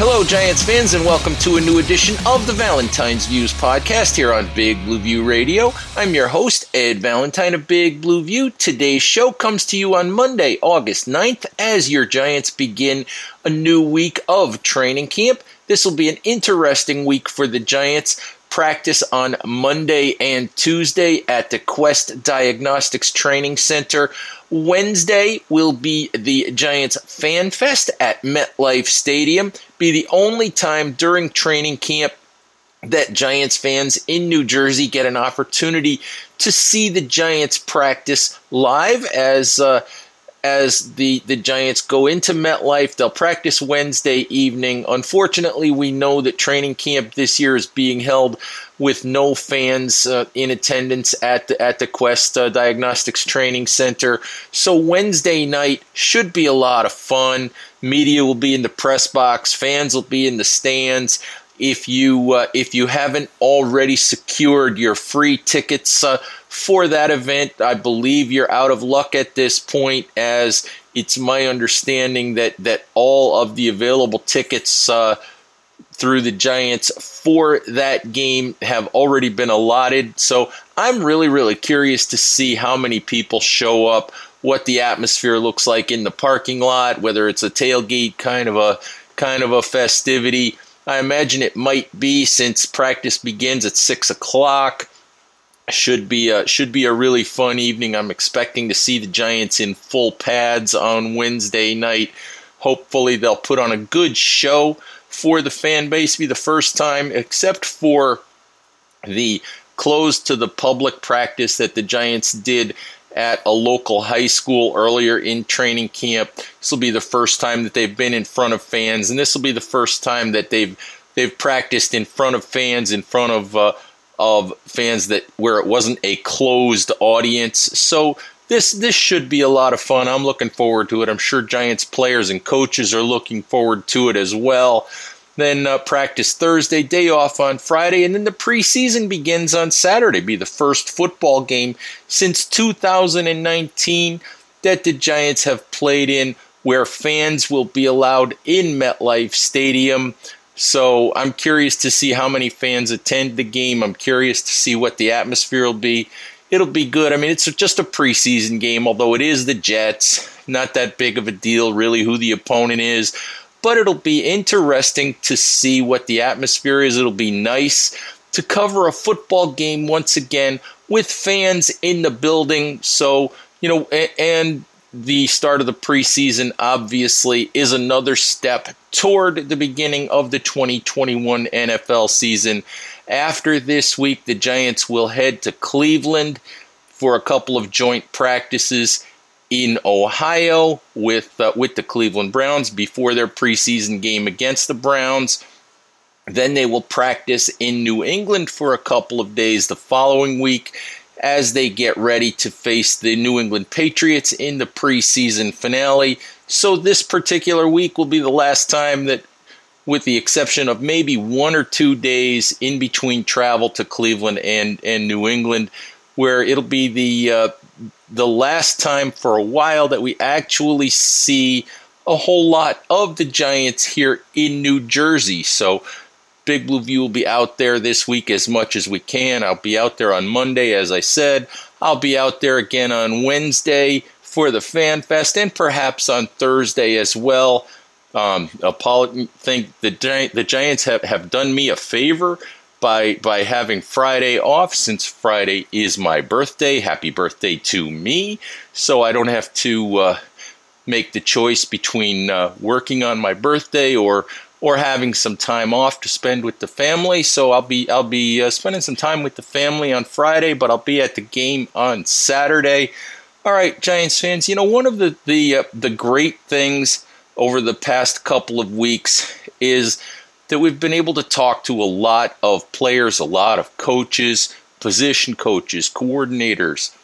Hello, Giants fans, and welcome to a new edition of the Valentine's Views podcast here on Big Blue View Radio. I'm your host, Ed Valentine of Big Blue View. Today's show comes to you on Monday, August 9th, as your Giants begin a new week of training camp. This will be an interesting week for the Giants practice on Monday and Tuesday at the Quest Diagnostics Training Center. Wednesday will be the Giants Fan Fest at MetLife Stadium. Be the only time during training camp that Giants fans in New Jersey get an opportunity to see the Giants practice live as uh, as the, the Giants go into MetLife. They'll practice Wednesday evening. Unfortunately, we know that training camp this year is being held with no fans uh, in attendance at the, at the Quest uh, Diagnostics Training Center. So Wednesday night should be a lot of fun. Media will be in the press box. Fans will be in the stands if you uh, if you haven't already secured your free tickets uh, for that event. I believe you're out of luck at this point, as it's my understanding that that all of the available tickets uh, through the Giants for that game have already been allotted. So I'm really really curious to see how many people show up. What the atmosphere looks like in the parking lot, whether it's a tailgate kind of a kind of a festivity. I imagine it might be since practice begins at six o'clock should be a, should be a really fun evening. I'm expecting to see the Giants in full pads on Wednesday night. Hopefully, they'll put on a good show for the fan base. Be the first time, except for the closed to the public practice that the Giants did at a local high school earlier in training camp. This will be the first time that they've been in front of fans, and this will be the first time that they've they've practiced in front of fans, in front of uh, of fans that where it wasn't a closed audience. So this this should be a lot of fun. I'm looking forward to it. I'm sure Giants players and coaches are looking forward to it as well. Then uh, practice Thursday, day off on Friday, and then the preseason begins on Saturday. Be the first football game since 2019 that the Giants have played in, where fans will be allowed in MetLife Stadium. So I'm curious to see how many fans attend the game. I'm curious to see what the atmosphere will be. It'll be good. I mean, it's just a preseason game, although it is the Jets. Not that big of a deal, really, who the opponent is. But it'll be interesting to see what the atmosphere is. It'll be nice to cover a football game once again with fans in the building. So, you know, and the start of the preseason obviously is another step toward the beginning of the 2021 NFL season. After this week, the Giants will head to Cleveland for a couple of joint practices in Ohio with uh, with the Cleveland Browns before their preseason game against the Browns. Then they will practice in New England for a couple of days the following week as they get ready to face the New England Patriots in the preseason finale. So, this particular week will be the last time that, with the exception of maybe one or two days in between travel to Cleveland and, and New England, where it'll be the, uh, the last time for a while that we actually see a whole lot of the Giants here in New Jersey. So, Big Blue View will be out there this week as much as we can. I'll be out there on Monday, as I said. I'll be out there again on Wednesday for the Fan Fest and perhaps on Thursday as well. Um, think the the Giants have, have done me a favor by by having Friday off since Friday is my birthday. Happy birthday to me! So I don't have to uh, make the choice between uh, working on my birthday or or having some time off to spend with the family. So I'll be I'll be uh, spending some time with the family on Friday, but I'll be at the game on Saturday. All right, Giants fans. You know one of the the uh, the great things over the past couple of weeks is that we've been able to talk to a lot of players, a lot of coaches, position coaches, coordinators.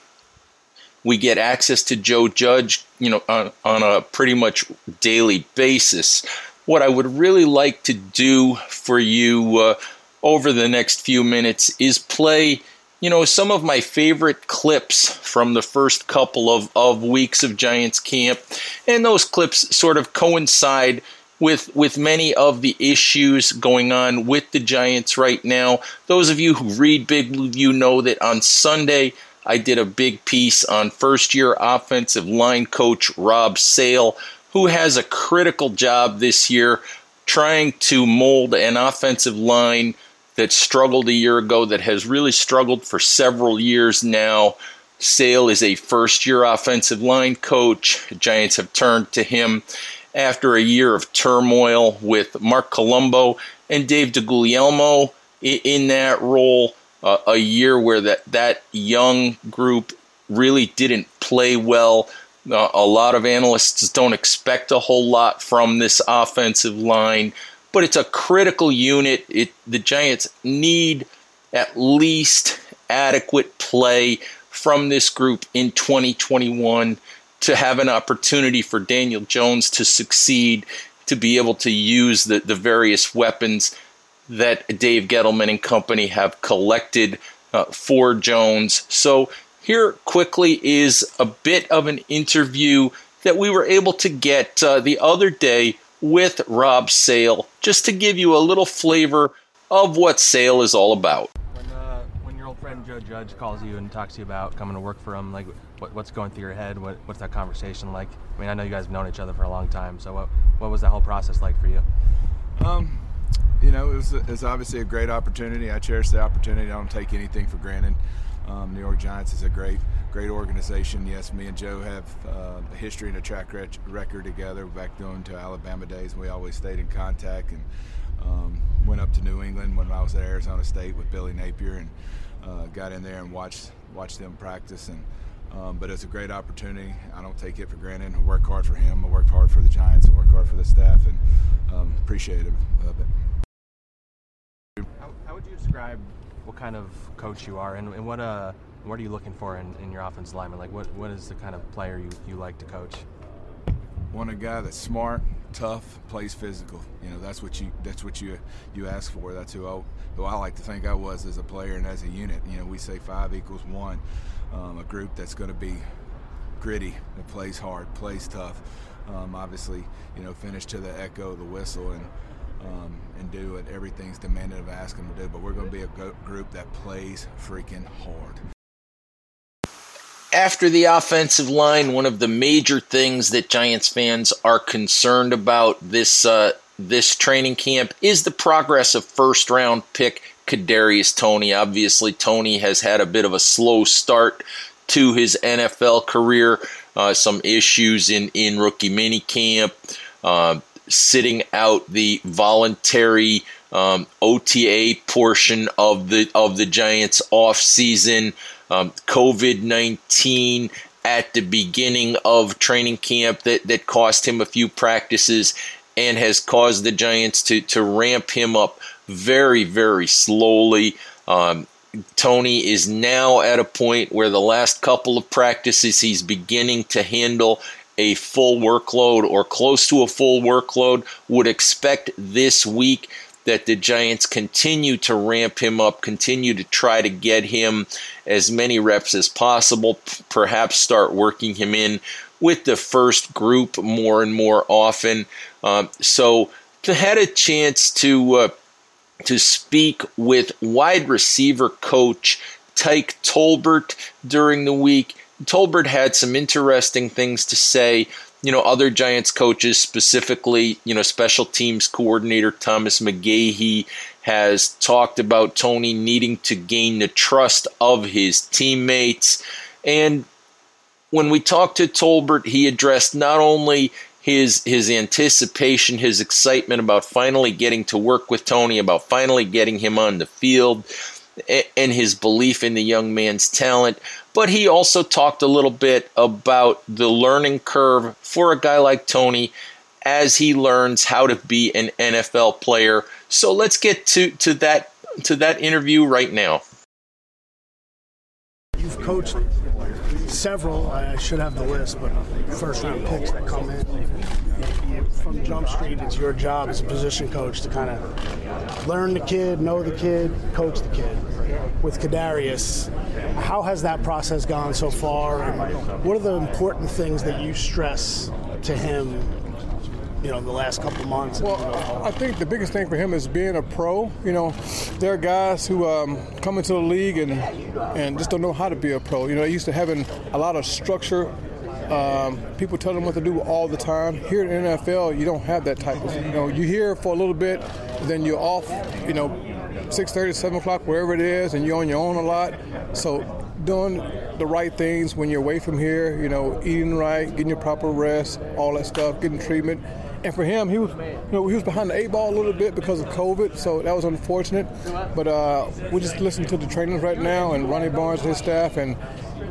We get access to Joe Judge, you know, on, on a pretty much daily basis. What I would really like to do for you uh, over the next few minutes is play, you know, some of my favorite clips from the first couple of, of weeks of Giants camp. And those clips sort of coincide with with many of the issues going on with the Giants right now. Those of you who read Big Blue View know that on Sunday I did a big piece on first year offensive line coach Rob Sale, who has a critical job this year trying to mold an offensive line that struggled a year ago, that has really struggled for several years now. Sale is a first year offensive line coach. Giants have turned to him after a year of turmoil with Marc Colombo and Dave DeGuglielmo in that role. Uh, a year where that, that young group really didn't play well. Uh, a lot of analysts don't expect a whole lot from this offensive line, but it's a critical unit. It, the Giants need at least adequate play from this group in 2021 to have an opportunity for Daniel Jones to succeed, to be able to use the, the various weapons that Dave Gettleman and company have collected uh, for Jones. So, here quickly is a bit of an interview that we were able to get uh, the other day with Rob Sale, just to give you a little flavor of what Sale is all about. When, uh, when your old friend Joe Judge calls you and talks to you about coming to work for him, like what, what's going through your head? What, what's that conversation like? I mean, I know you guys have known each other for a long time, so what, what was that whole process like for you? Um, you know, it was, it was obviously a great opportunity. I cherish the opportunity. I don't take anything for granted. Um, New York Giants is a great, great organization. Yes, me and Joe have uh, a history and a track record together back going to Alabama days. We always stayed in contact and um, went up to New England when I was at Arizona State with Billy Napier and uh, got in there and watched watched them practice and um, but it's a great opportunity. I don't take it for granted. I work hard for him. I work hard for the Giants. I work hard for the staff, and um, appreciative of it. How, how, would you describe what kind of coach you are, and, and what uh, what are you looking for in, in your offensive lineman? Like, what, what is the kind of player you, you like to coach? Want a guy that's smart, tough, plays physical. You know, that's what you that's what you you ask for. That's who I, who I like to think I was as a player and as a unit. You know, we say five equals one um, a group that's going to be gritty, that plays hard, plays tough. Um, obviously, you know, finish to the echo of the whistle and um, and do what everything's demanded of us them to do. But we're going to be a go- group that plays freaking hard. After the offensive line, one of the major things that Giants fans are concerned about this uh, this training camp is the progress of first round pick Kadarius Toney. Obviously, Toney has had a bit of a slow start to his NFL career. Uh, some issues in in rookie minicamp, uh, sitting out the voluntary um, OTA portion of the of the Giants off season. Um, COVID nineteen at the beginning of training camp that that cost him a few practices and has caused the Giants to to ramp him up very, very slowly. Um, Toney is now at a point where the last couple of practices he's beginning to handle a full workload or close to a full workload. Would expect this week that the Giants continue to ramp him up, continue to try to get him as many reps as possible, perhaps start working him in with the first group more and more often. Uh, so, to had a chance to. Uh, to speak with wide receiver coach Tyke Tolbert during the week. Tolbert had some interesting things to say you know, other Giants coaches, specifically, you know, special teams coordinator Thomas McGaughey has talked about Toney needing to gain the trust of his teammates. And when we talked to Tolbert, he addressed not only his his anticipation, his excitement about finally getting to work with Toney, about finally getting him on the field, and his belief in the young man's talent. But he also talked a little bit about the learning curve for a guy like Toney as he learns how to be an NFL player. So let's get to, to that to that interview right now. You've coached several, I should have the list, but first round picks that come in. From Jump Street, it's your job as a position coach to kind of learn the kid, know the kid, coach the kid. With Kadarius, how has that process gone so far? And what are the important things that you stress to him you know the last couple months? Well, I think the biggest thing for him is being a pro. You know, there are guys who um, come into the league and and just don't know how to be a pro. You know, they used to having a lot of structure. Um, people tell them what to do all the time. Here in NFL, you don't have that type of. You know, you hear for a little bit, then you're off. You know, 6:30, 7 o'clock, wherever it is, and you're on your own a lot. So doing the right things when you're away from here, you know, eating right, getting your proper rest, all that stuff, getting treatment and for him, he was, you know, he was behind the eight ball a little bit because of COVID, so that was unfortunate. But uh, we just listening to the trainers right now and Ronnie Barnes and his staff, and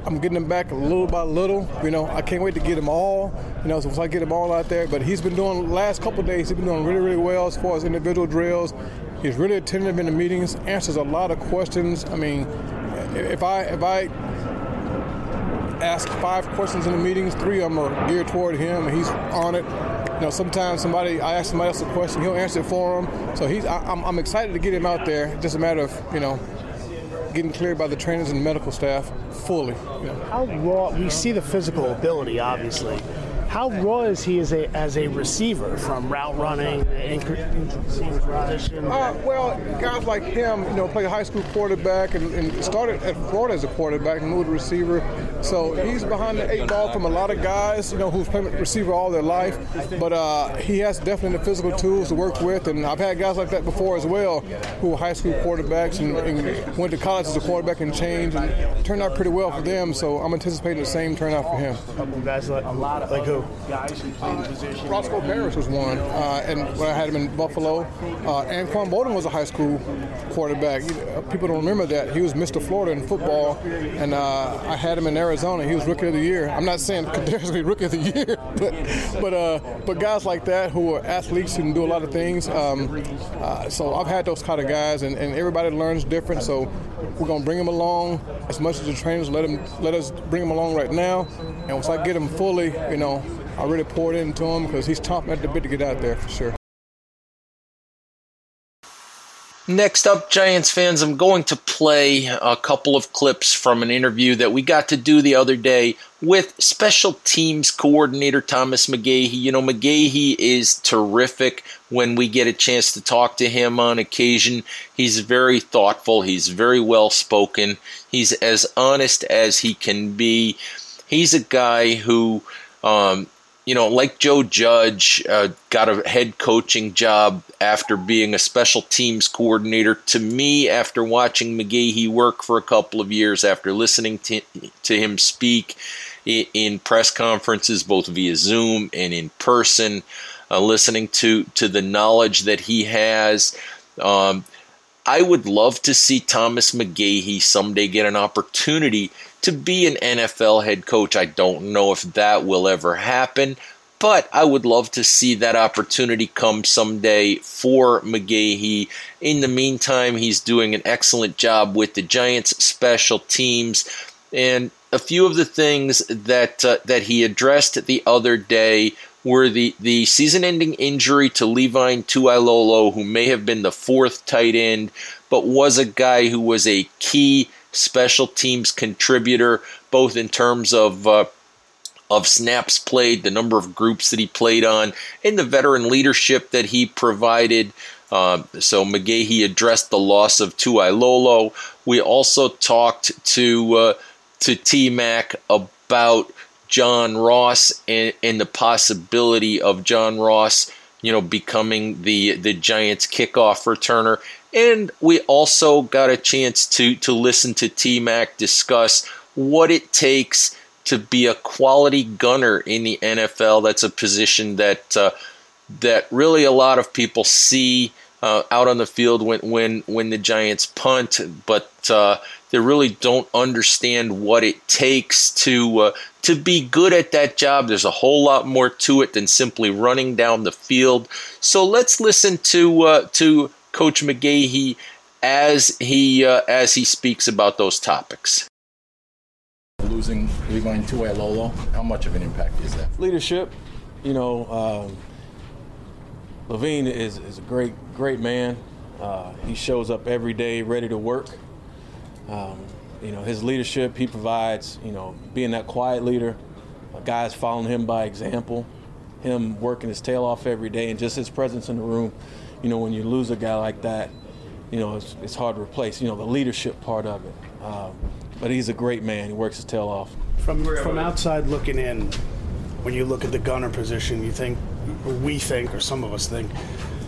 I'm getting them back little by little. You know, I can't wait to get them all. You know, so once I get him all out there, but he's been doing last couple days. He's been doing really, really well as far as individual drills. He's really attentive in the meetings, answers a lot of questions. I mean, if I if I ask five questions in the meetings, three of them are geared toward him, and he's on it You know, sometimes somebody I ask somebody else a question, he'll answer it for him. So he's I, am I'm excited to get him out there. Just a matter of you know getting cleared by the trainers and the medical staff fully. You know. How raw? We see the physical ability, obviously. How raw is he as a as a receiver from route running, position? Uh, well, guys like him, you know, played high school quarterback and, and, started at Florida as a quarterback and moved to receiver. So he's behind the eight ball from a lot of guys, you know, who've played receiver all their life. But uh, he has definitely the physical tools to work with, and I've had guys like that before as well, who were high school quarterbacks and, and went to college as a quarterback and changed, and turned out pretty well for them. So I'm anticipating the same turnout for him. A couple guys like, like who? Guys who play the position. Roscoe Parrish was one, uh, and when I had him in Buffalo, uh, Anquan Boldin was a high school quarterback. People don't remember that he was Mr. Florida in football, and uh, I had him in Arizona. He was Rookie of the Year. I'm not saying be Rookie of the Year, but but uh, but guys like that who are athletes who can do a lot of things. Um, uh, so I've had those kind of guys, and, and everybody learns different. So we're gonna bring them along as much as the trainers let them let us bring them along right now. And once I get them fully, you know, I really poured into him because he's chomping at the bit to get out there for sure. Next up, Giants fans, I'm going to play a couple of clips from an interview that we got to do the other day with special teams coordinator Thomas McGaughey. You know, McGaughey is terrific when we get a chance to talk to him on occasion. He's very thoughtful, he's very well spoken, he's as honest as he can be. He's a guy who um, you know, like Joe Judge, uh, got a head coaching job after being a special teams coordinator. To me, after watching McGaughey work for a couple of years, after listening to, to him speak in, in press conferences, both via Zoom and in person, uh, listening to, to the knowledge that he has, um, I would love to see Thomas McGaughey someday get an opportunity to be an NFL head coach. I don't know if that will ever happen, but I would love to see that opportunity come someday for McGaughey. In the meantime, he's doing an excellent job with the Giants special teams and a few of the things that uh, that he addressed the other day were the, the season ending injury to Levine Toilolo, who may have been the fourth tight end, but was a guy who was a key special teams contributor, both in terms of uh, of snaps played, the number of groups that he played on, and the veteran leadership that he provided. Uh, so McGaughey addressed the loss of Toilolo. We also talked to uh, to T Mac about John Ross and, and the possibility of John Ross, you know, becoming the the Giants kickoff returner. And we also got a chance to to listen to T Mac discuss what it takes to be a quality gunner in the NFL. That's a position that uh, that really a lot of people see uh, out on the field when when when the Giants punt, but uh, they really don't understand what it takes to uh, to be good at that job. There's a whole lot more to it than simply running down the field. So let's listen to uh, to Coach McGaughey as he uh, as he speaks about those topics. Losing Levi Toilolo, how much of an impact is that? Leadership, you know. Um, Levine is, is a great, great man. Uh, he shows up every day ready to work. Um, you know, his leadership, he provides, you know, being that quiet leader, guys following him by example, him working his tail off every day, and just his presence in the room. You know, when you lose a guy like that, you know, it's, it's hard to replace, you know, the leadership part of it. Um, but he's a great man. He works his tail off. From, from outside looking in, when you look at the gunner position, you think, or we think, or some of us think,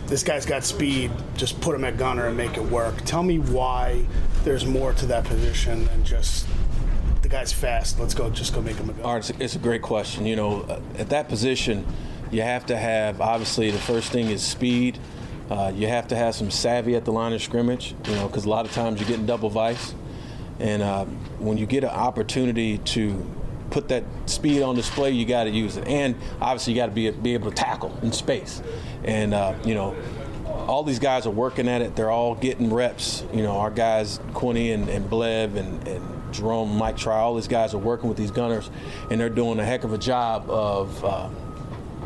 this guy's got speed. Just put him at gunner and make it work. Tell me why there's more to that position than just the guy's fast. Let's go. Just go make him a gunner. All right, it's a great question. You know, uh, at that position, you have to have obviously the first thing is speed. Uh, you have to have some savvy at the line of scrimmage. You know, because a lot of times you're getting double vice, and uh, when you get an opportunity to put that speed on display, you got to use it. And obviously, you got to be be able to tackle in space. And uh, you know, all these guys are working at it. They're all getting reps. You know, our guys, Quinny and, and Blev and, and Jerome, Mike Try, all these guys are working with these gunners, and they're doing a heck of a job of uh,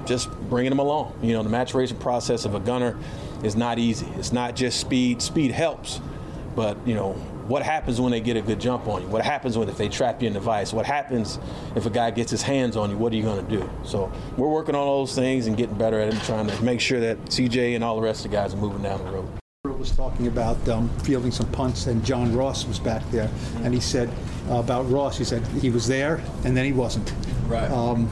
just bringing them along. You know, the maturation process of a gunner is not easy. It's not just speed. Speed helps, but you know, what happens when they get a good jump on you? What happens when if they trap you in the vice? What happens if a guy gets his hands on you? What are you going to do? So we're working on all those things and getting better at it and trying to make sure that CJ and all the rest of the guys are moving down the road. Was talking about um, fielding some punts, and John Ross was back there, and he said uh, about Ross. He said he was there, and then he wasn't. Right. Um,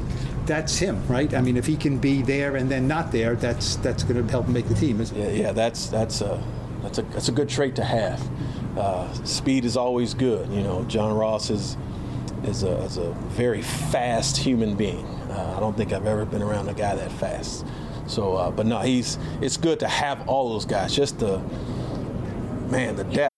that's him, right? I mean, if he can be there and then not there, that's that's going to help him make the team. Isn't it? Yeah, yeah, that's that's a that's a that's a good trait to have uh, speed is always good. You know, John Ross is is a, is a very fast human being. Uh, I don't think I've ever been around a guy that fast. So, uh, but no, he's. It's good to have all those guys. Just the man, the depth.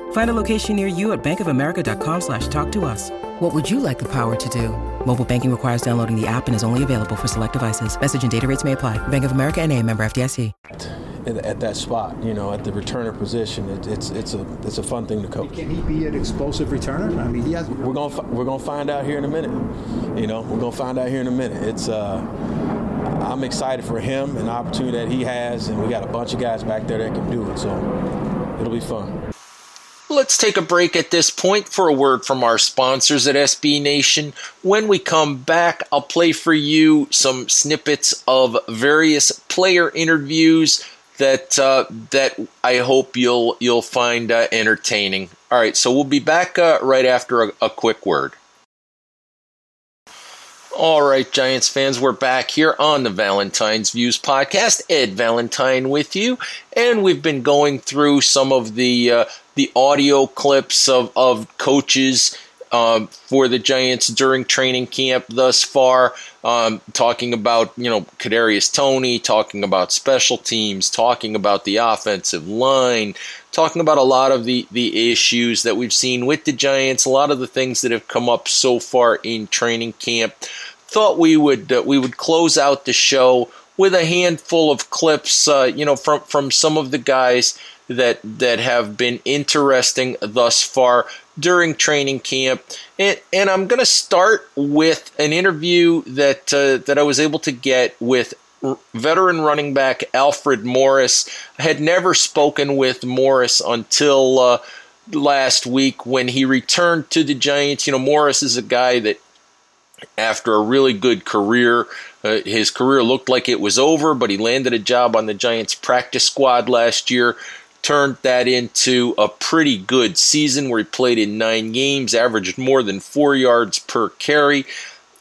Find a location near you at bankofamerica.com slash talk to us. What would you like the power to do? Mobile banking requires downloading the app and is only available for select devices. Message and data rates may apply. Bank of America and a member FDIC. At that spot, you know, at the returner position, it, it's it's a it's a fun thing to coach. Can he be an explosive returner? I mean, he has. We're gonna we're gonna find out here in a minute. You know, we're gonna find out here in a minute. It's uh, I'm excited for him and the opportunity that he has, and we got a bunch of guys back there that can do it. So it'll be fun. Let's take a break at this point for a word from our sponsors at SB Nation. When we come back, I'll play for you some snippets of various player interviews that uh, that I hope you'll you'll find uh, entertaining. All right, so we'll be back uh, right after a, a quick word. All right, Giants fans, we're back here on the Valentine's Views podcast. Ed Valentine with you, and we've been going through some of the uh, the audio clips of of coaches um, for the Giants during training camp thus far. Um, talking about you know Kadarius Toney, talking about special teams, talking about the offensive line, talking about a lot of the the issues that we've seen with the Giants, a lot of the things that have come up so far in training camp. Thought we would uh, we would close out the show with a handful of clips, uh, you know, from from some of the guys that that have been interesting thus far during training camp. And, and I'm going to start with an interview that uh, that I was able to get with veteran running back Alfred Morris. I had never spoken with Morris until uh, last week when he returned to the Giants. You know, Morris is a guy that after a really good career. Uh, his career looked like it was over, but he landed a job on the Giants practice squad last year turned that into a pretty good season where he played in nine games, averaged more than four yards per carry.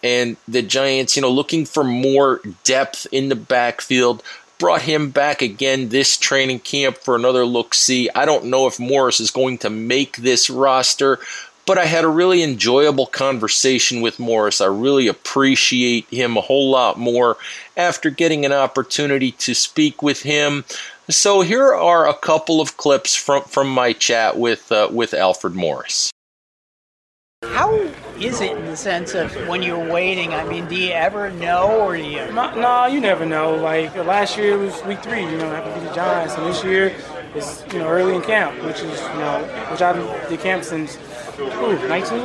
And the Giants, you know, looking for more depth in the backfield, brought him back again this training camp for another look see. I don't know if Morris is going to make this roster, but I had a really enjoyable conversation with Morris. I really appreciate him a whole lot more after getting an opportunity to speak with him. So here are a couple of clips from, from my chat with uh, with Alfred Morris. How is it in the sense of when you're waiting? I mean, do you ever know, or do you? No, no you never know. Like last year was week three, you know, after the Giants, and this year is you know early in camp, which is you know which I did camp since ooh, 19.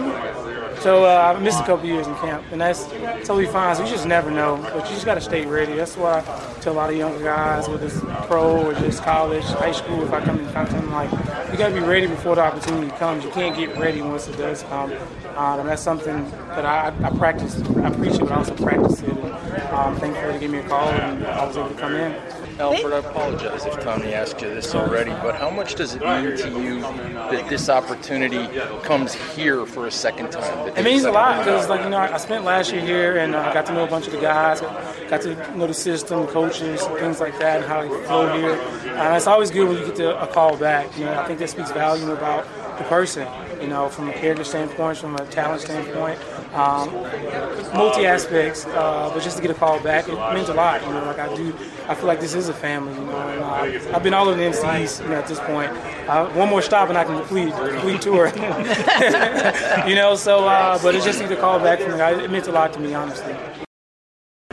So uh, I missed a couple years in camp, and that's totally fine. So you just never know, but you just got to stay ready. That's why I tell a lot of younger guys, whether it's pro or just college, high school, if I come in contact, I'm like, you got to be ready before the opportunity comes. You can't get ready once it does come. Um, and that's something that I, I practice. I preach it, but I also practice it. And um, thankfully, they gave me a call, and I was able to come in. Alfred, I apologize if Tommy asked you this already, but how much does it mean to you that this opportunity comes here for a second time? It means a lot because, like you know, I spent last year here and I uh, got to know a bunch of the guys, got to know the system, coaches, things like that, and how they flow here. And it's always good when you get to a call back. You know, I think that speaks volume about the person. You know, from a character standpoint, from a talent standpoint um, multi aspects. Uh, but just to get a call back, it means a lot. You know, like I do, I feel like this is a family. You know, and uh, I've been all over the MCs you know, at this point. Uh, one more stop and I can complete complete tour. you know, so uh, but it's just to get a call back from the guys. It meant a lot to me, honestly.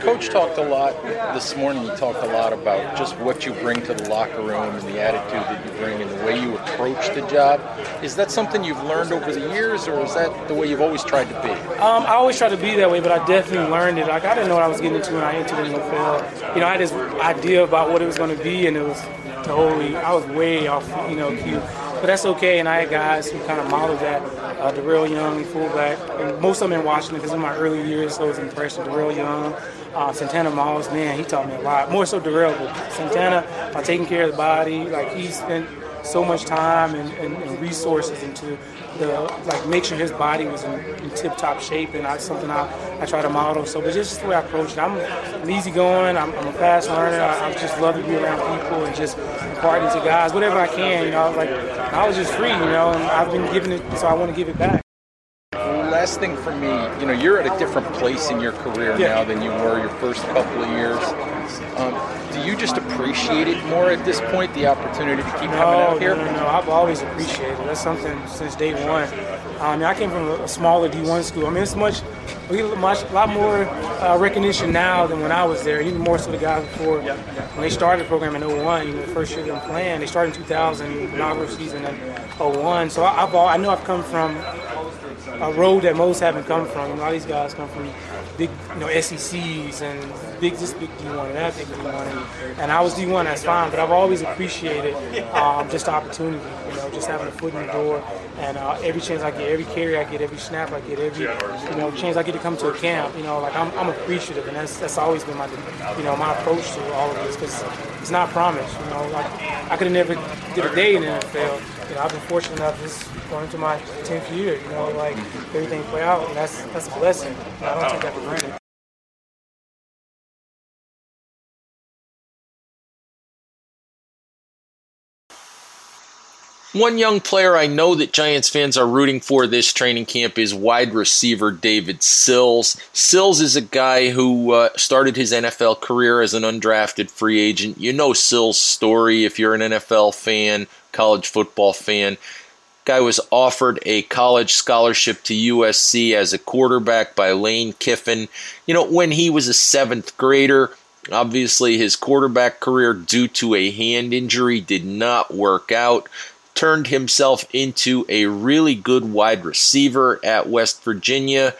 Coach talked a lot this morning. He talked a lot about just what you bring to the locker room and the attitude that you bring and the way you approach the job. Is that something you've learned over the years, or is that the way you've always tried to be? Um, I always try to be that way, but I definitely learned it. Like I didn't know what I was getting into when I entered the NFL. You know, I had this idea about what it was going to be, and it was totally. I was way off, you know, cue. But that's okay, and I had guys who kind of modeled that. Uh, Darrell Young, fullback, and most of them in Washington because in my early years, so I was impressed with Darrell Young. Uh, Santana Moss, man, he taught me a lot. More so Darrell, but Santana, uh, taking care of the body, like he spent so much time and, and, and, resources into the like make sure his body was in, in tip top shape, and that's something I, I try to model. So, but just the way I approach it, I'm, I'm easygoing. I'm, I'm a fast learner. I, I, just love to be around people and just imparting to guys whatever I can. You know, like I was just free, you know, and I've been giving it, so I want to give it back last thing for me, you know, you're at a different place in your career now than you were your first couple of years. Um, do you just appreciate it more at this point, the opportunity to keep no, coming out here? No, no, no. I've always appreciated it. That's something since day one. I mean, I came from a smaller D1 school. I mean, it's much, we get much, a lot more uh, recognition now than when I was there. Even more so the guys before when they started the program in 01. You know, the first year they were playing, they started in 2000, inaugural season in 01. So I've, I know I've come from a road that most haven't come from. A lot of these guys come from big, you know, SECs and big, this big D1 and that big D1. And, I was D1, that's fine, but I've always appreciated um, just the opportunity, you know, just having a foot in the door. And uh, every chance I get, every carry I get, every snap I get, every, you know, chance I get to come to a camp, you know, like I'm, I'm appreciative. And that's, that's always been my, you know, my approach to all of this because it's not promised, you know. Like I could have never did a day in the NFL. You know, I've been fortunate enough this going into my 10th year, you know, like everything play out, and that's that's a blessing. I don't take that for granted. One young player I know that Giants fans are rooting for this training camp is wide receiver David Sills. Sills is a guy who uh, started his NFL career as an undrafted free agent. You know Sills' story if you're an NFL fan, college football fan. Guy was offered a college scholarship to USC as a quarterback by Lane Kiffin. You know, when he was a seventh grader, obviously his quarterback career, due to a hand injury, did not work out turned himself into a really good wide receiver at West Virginia.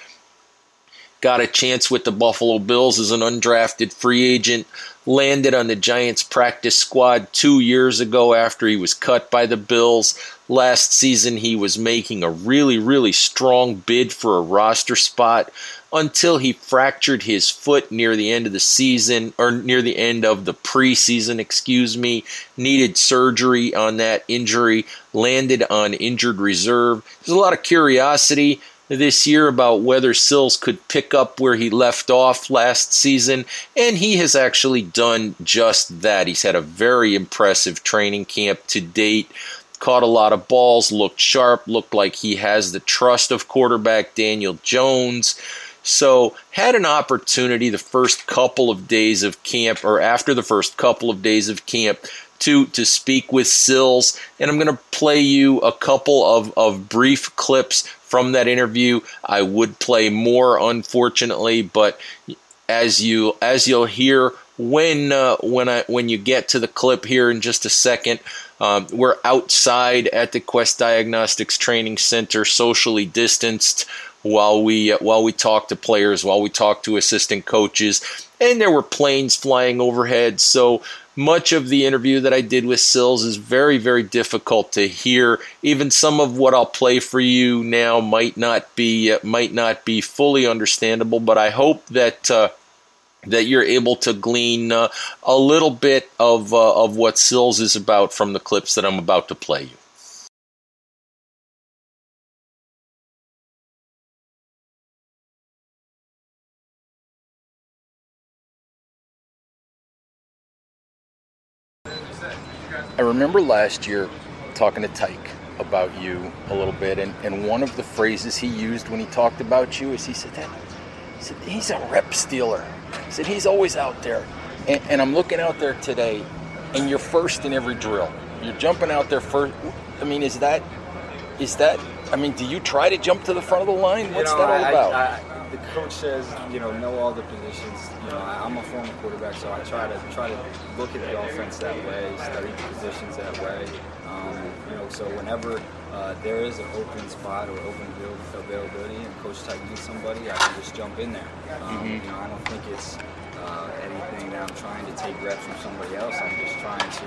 Got a chance with the Buffalo Bills as an undrafted free agent. Landed on the Giants practice squad two years ago after he was cut by the Bills. Last season, he was making a really, really strong bid for a roster spot until he fractured his foot near the end of the season, or near the end of the preseason, excuse me. Needed surgery on that injury, landed on injured reserve. There's a lot of curiosity this year about whether Sills could pick up where he left off last season, and he has actually done just that. He's had a very impressive training camp to date. Caught a lot of balls, looked sharp, looked like he has the trust of quarterback Daniel Jones. So, had an opportunity the first couple of days of camp, or after the first couple of days of camp, to to speak with Sills, and I'm going to play you a couple of, of brief clips from that interview. I would play more, unfortunately, but as you as you'll hear when uh, when I when you get to the clip here in just a second, um, we're outside at the Quest Diagnostics Training Center, socially distanced while we uh, while we talked to players, while we talked to assistant coaches, and there were planes flying overhead. So much of the interview that I did with Sills is very very difficult to hear. Even some of what I'll play for you now might not be uh, might not be fully understandable, but I hope that. Uh, that you're able to glean uh, a little bit of uh, of what Sills is about from the clips that I'm about to play you. I remember last year talking to Tyke about you a little bit, and, and one of the phrases he used when he talked about you is he said that he said he's a rep stealer. He said he's always out there, and, and I'm looking out there today, and you're first in every drill. You're jumping out there first. I mean, is that is that? I mean, do you try to jump to the front of the line? What's you know, that all I, about? I, I, the coach says, you know, know all the positions. You know, I, I'm a former quarterback, so I try to try to look at the offense that way, study the positions that way. Um, you know, so whenever uh, there is an open spot or open availability, and Coach Tyke needs somebody, I can just jump in there. Um, Mhm. You know, I don't think it's uh, anything that I'm trying to take reps from somebody else. I'm just trying to,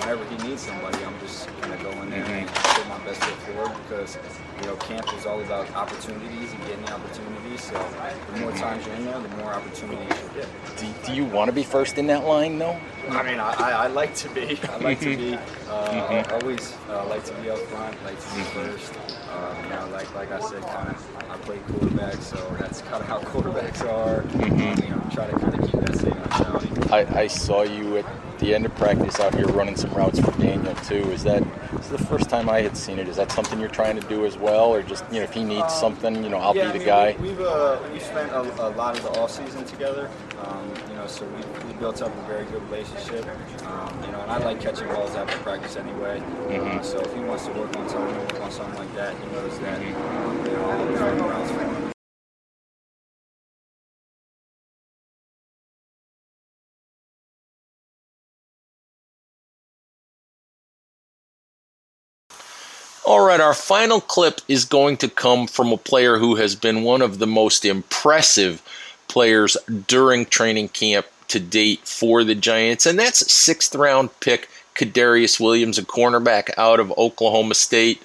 whenever he needs somebody, I'm just gonna go in there mm-hmm. and put my best foot forward because you know camp is all about opportunities and getting the opportunities. So the more mm-hmm. times you're in there, the more opportunities you get. do, do you want to be first in that line, though? I mean, I, I, I like to be. I like to be. Mm-hmm. Uh, Mhm. Always uh, like to be up front. Like to be first. Um, you know, like like I said, kind of. I play quarterback, so that's kind of how quarterbacks are. Um, you know, try to kind of keep that same mentality. I, I saw you at the end of practice out here running some routes for Daniel too. Is that is the first time I had seen it? Is that something you're trying to do as well, or just you know if he needs something, you know I'll yeah, be the I guy. mean, We, we've uh, we've spent a, a lot of the off season together. Um, you know, so we we built up a very good relationship. Um, you know, and I like catching balls after practice anyway. Uh, so if he wants to work on something, work on something like that, he knows that. Um, you know, All right, our final clip is going to come from a player who has been one of the most impressive players during training camp to date for the Giants, and that's sixth round pick Kadarius Williams, a cornerback out of Oklahoma State.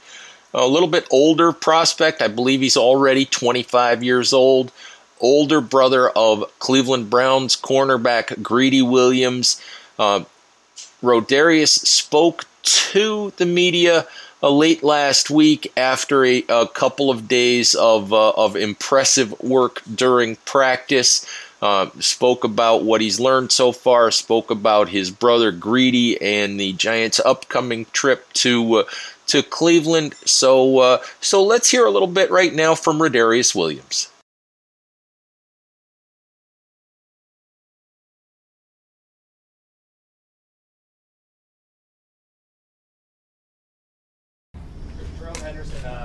A little bit older prospect. I believe he's already 25 years old. Older brother of Cleveland Browns cornerback Greedy Williams. Uh, Rodarius spoke to the media uh, late last week after a, a couple of days of, uh, of impressive work during practice. Uh, spoke about what he's learned so far, spoke about his brother Greedy and the Giants' upcoming trip to uh, to Cleveland. So, uh, so let's hear a little bit right now from Rodarius Williams.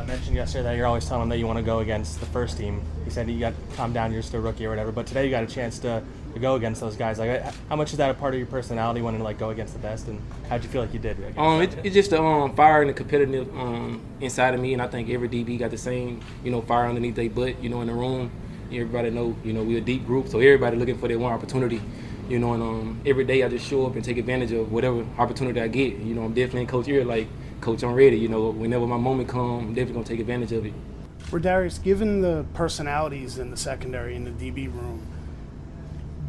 Mentioned yesterday that you're always telling him that you want to go against the first team. He said you got to calm down, you're still a rookie or whatever. But today you got a chance to, to go against those guys. Like, how much is that a part of your personality wanting to like go against the best? And how'd you feel like you did? Um, it, it's just the um, fire and the competitive um, inside of me, and I think every DB got the same, you know, fire underneath their butt. You know, in the room, everybody know, you know, we're a deep group, so everybody looking for their one opportunity. You know, and um, every day I just show up and take advantage of whatever opportunity I get. You know, I'm definitely in coach ear like coach, I'm ready. You know, whenever my moment comes, I'm definitely gonna take advantage of it. Rodarius, given the personalities in the secondary in the DB room,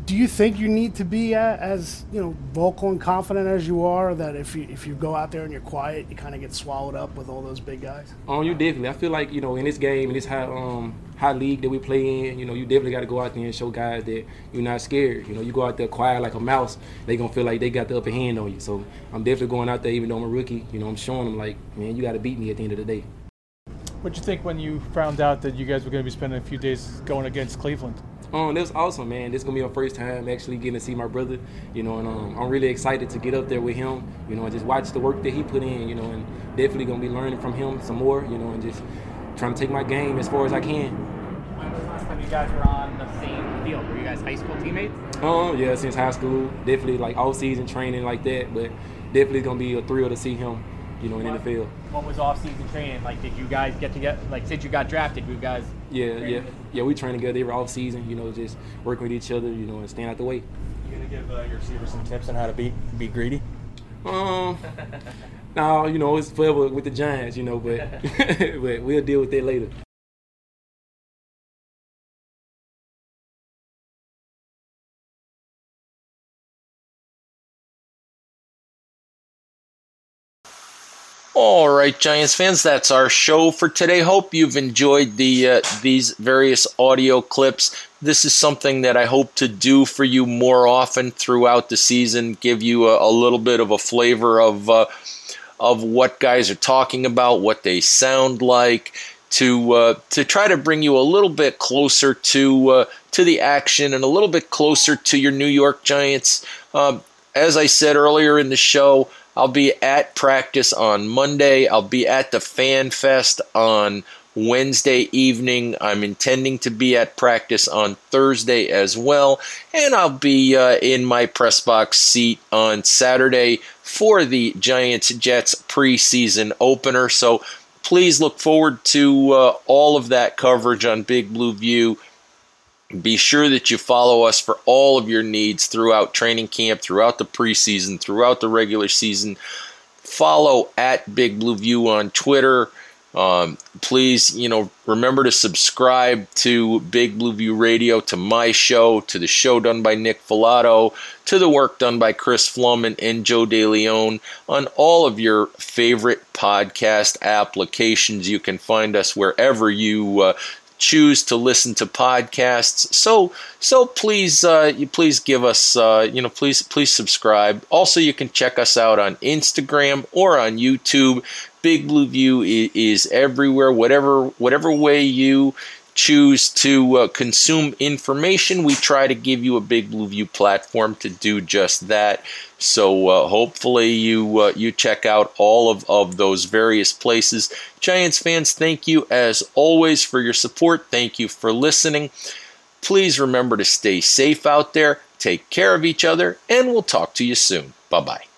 do you think you need to be as you know vocal and confident as you are? That if you if you go out there and you're quiet, you kind of get swallowed up with all those big guys. Oh, you definitely. I feel like you know in this game, in this high um high league that we play in, you know, you definitely got to go out there and show guys that you're not scared. You know, you go out there quiet like a mouse, they gonna feel like they got the upper hand on you. So I'm definitely going out there, even though I'm a rookie. You know, I'm showing them like, man, you got to beat me at the end of the day. What'd you think when you found out that you guys were going to be spending a few days going against Cleveland? Um, that was awesome, man. This is gonna be my first time actually getting to see my brother, you know, and um, I'm really excited to get up there with him, you know, and just watch the work that he put in, you know, and definitely gonna be learning from him some more, you know, and just trying to take my game as far as I can. When was the last time you guys were on the same field? Were you guys high school teammates? Um, yeah, since high school, definitely like all season training like that, but definitely gonna be a thrill to see him you know, in the field. What was off-season training like? Did you guys get together? Like since you got drafted, you guys? Yeah, yeah, yeah. We train together every off-season. You know, just working with each other. You know, and staying out the way. You gonna give uh, your receivers some tips on how to be be greedy? Um, no, you know, it's forever with the Giants. You know, but but we'll deal with that later. All right, Giants fans, that's our show for today. Hope you've enjoyed the uh, these various audio clips. This is something that I hope to do for you more often throughout the season. Give you a, a little bit of a flavor of uh, of what guys are talking about, what they sound like, to uh, to try to bring you a little bit closer to uh, to the action and a little bit closer to your New York Giants. Um, as I said earlier in the show. I'll be at practice on Monday. I'll be at the Fan Fest on Wednesday evening. I'm intending to be at practice on Thursday as well. And I'll be uh, in my press box seat on Saturday for the Giants Jets preseason opener. So please look forward to uh, all of that coverage on Big Blue View be sure that you follow us for all of your needs throughout training camp, throughout the preseason, throughout the regular season. Follow at Big Blue View on Twitter. Um, please, you know, remember to subscribe to Big Blue View Radio, to my show, to the show done by Nick Falato, to the work done by Chris Pflum and, and Joe DeLeon on all of your favorite podcast applications. You can find us wherever you uh, choose to listen to podcasts. So so please uh, you please give us uh, you know please please subscribe. Also, you can check us out on Instagram or on YouTube. Big Blue View is, is everywhere. Whatever whatever way you choose to uh, consume information, we try to give you a Big Blue View platform to do just that. So uh, hopefully you uh, you check out all of, of those various places. Giants fans, thank you as always for your support. Thank you for listening. Please remember to stay safe out there, take care of each other, and we'll talk to you soon. Bye bye.